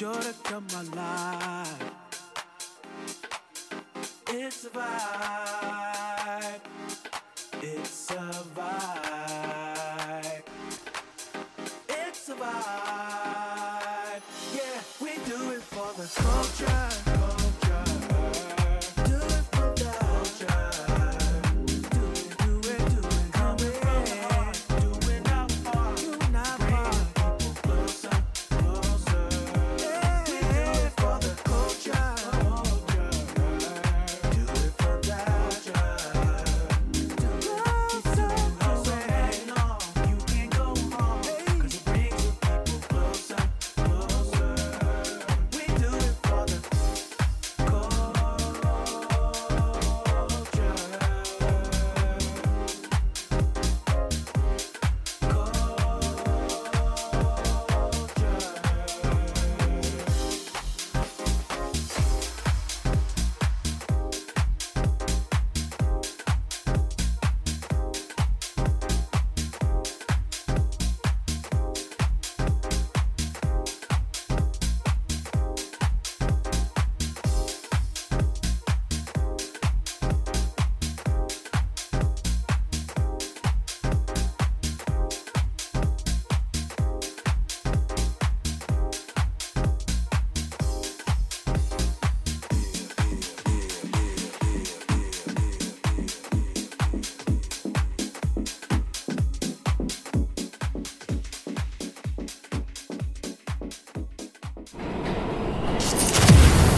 sure to come alive.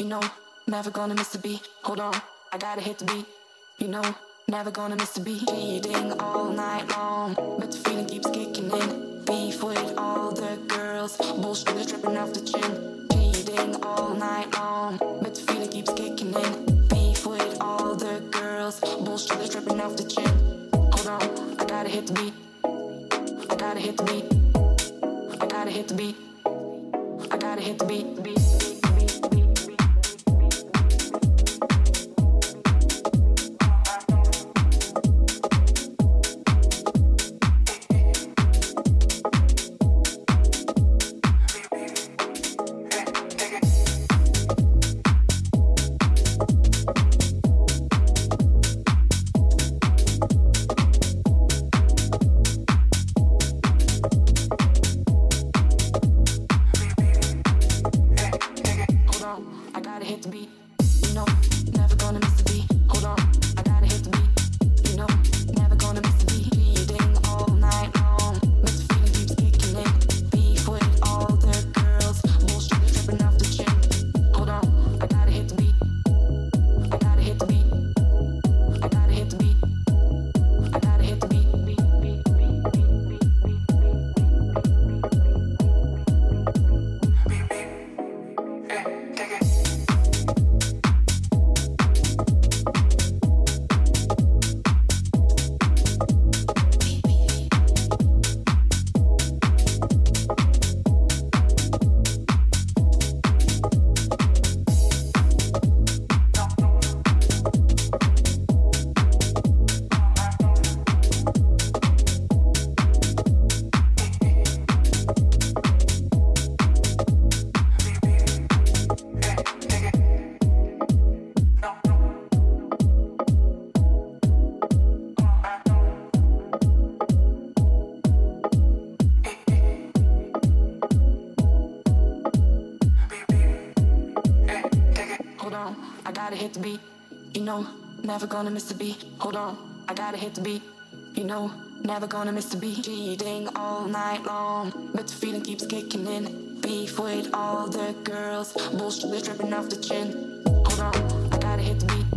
You know, never gonna miss a beat. Hold on, I gotta hit the beat. You know, never gonna miss a beat. Cheating all night long, but the feeling keeps kicking in. Beef with all the girls, bullshit is dripping off the chin. Cheating all night long, but the feeling keeps kicking in. Beef with all the girls, bullshit is dripping off the chin. Hold on, I gotta hit the beat. I gotta hit the beat. I gotta hit the beat. I gotta hit the beat. beat. Never gonna miss the beat. Hold on, I gotta hit the beat. You know, never gonna miss the beat. Cheating all night long, but the feeling keeps kicking in. Beef with all the girls, bullshit dripping off the chin. Hold on, I gotta hit the beat.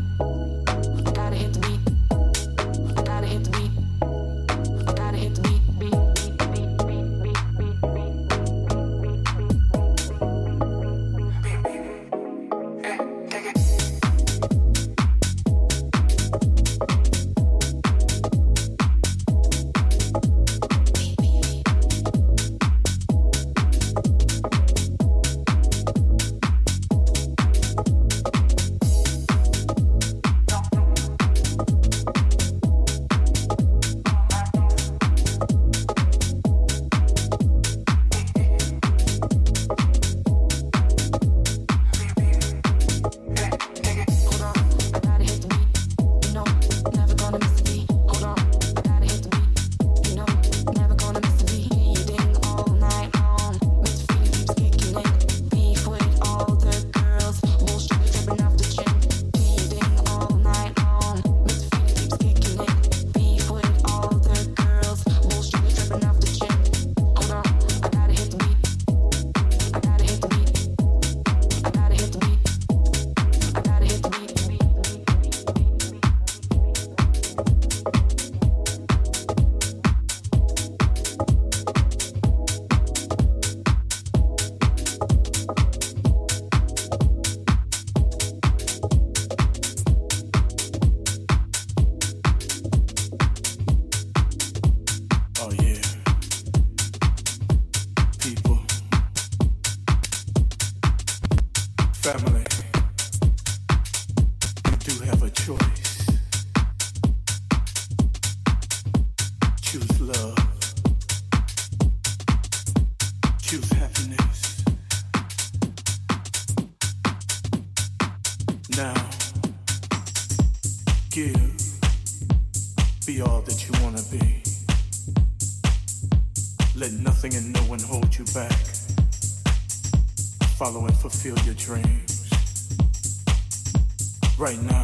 Follow and fulfill your dreams. Right now.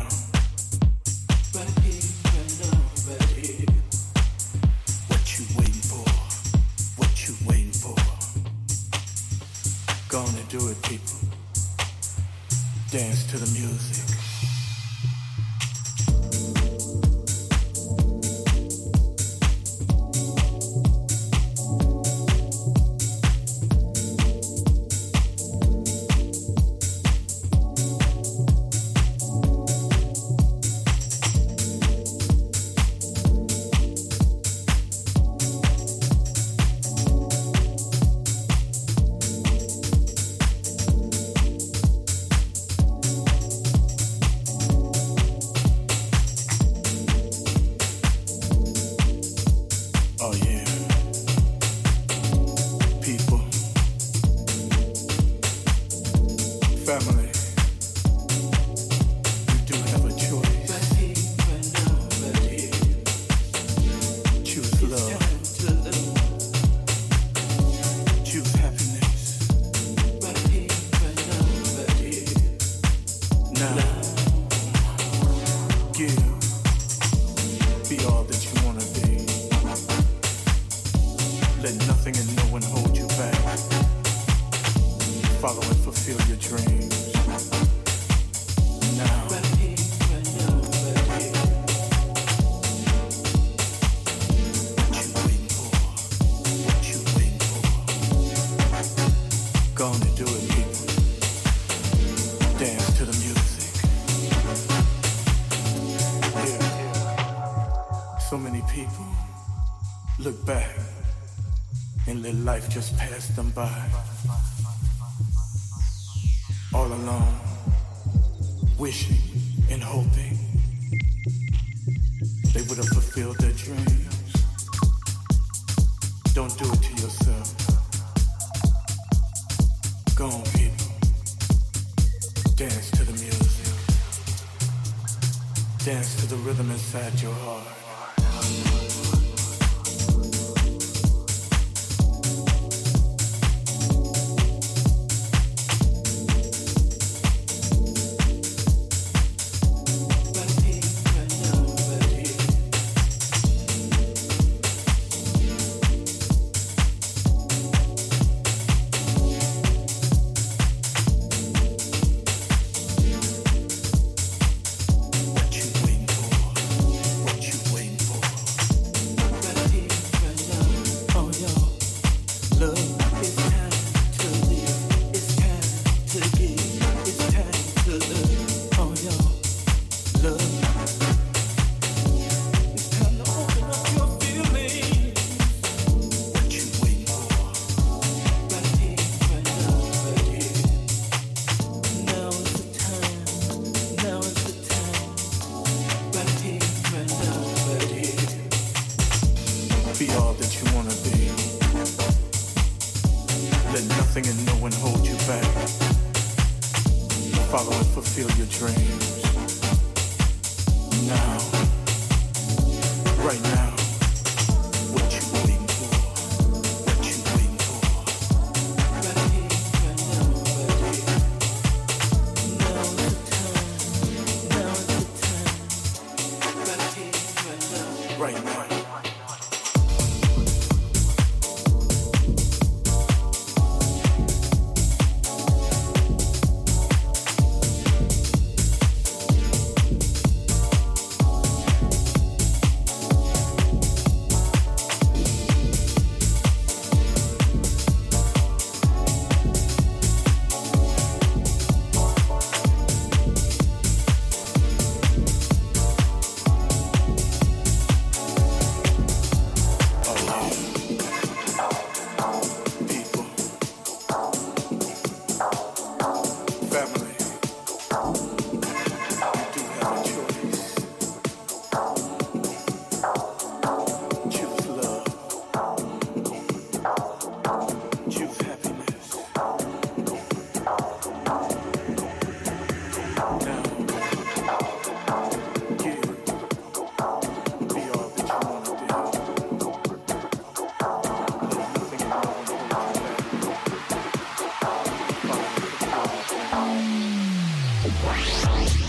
よし!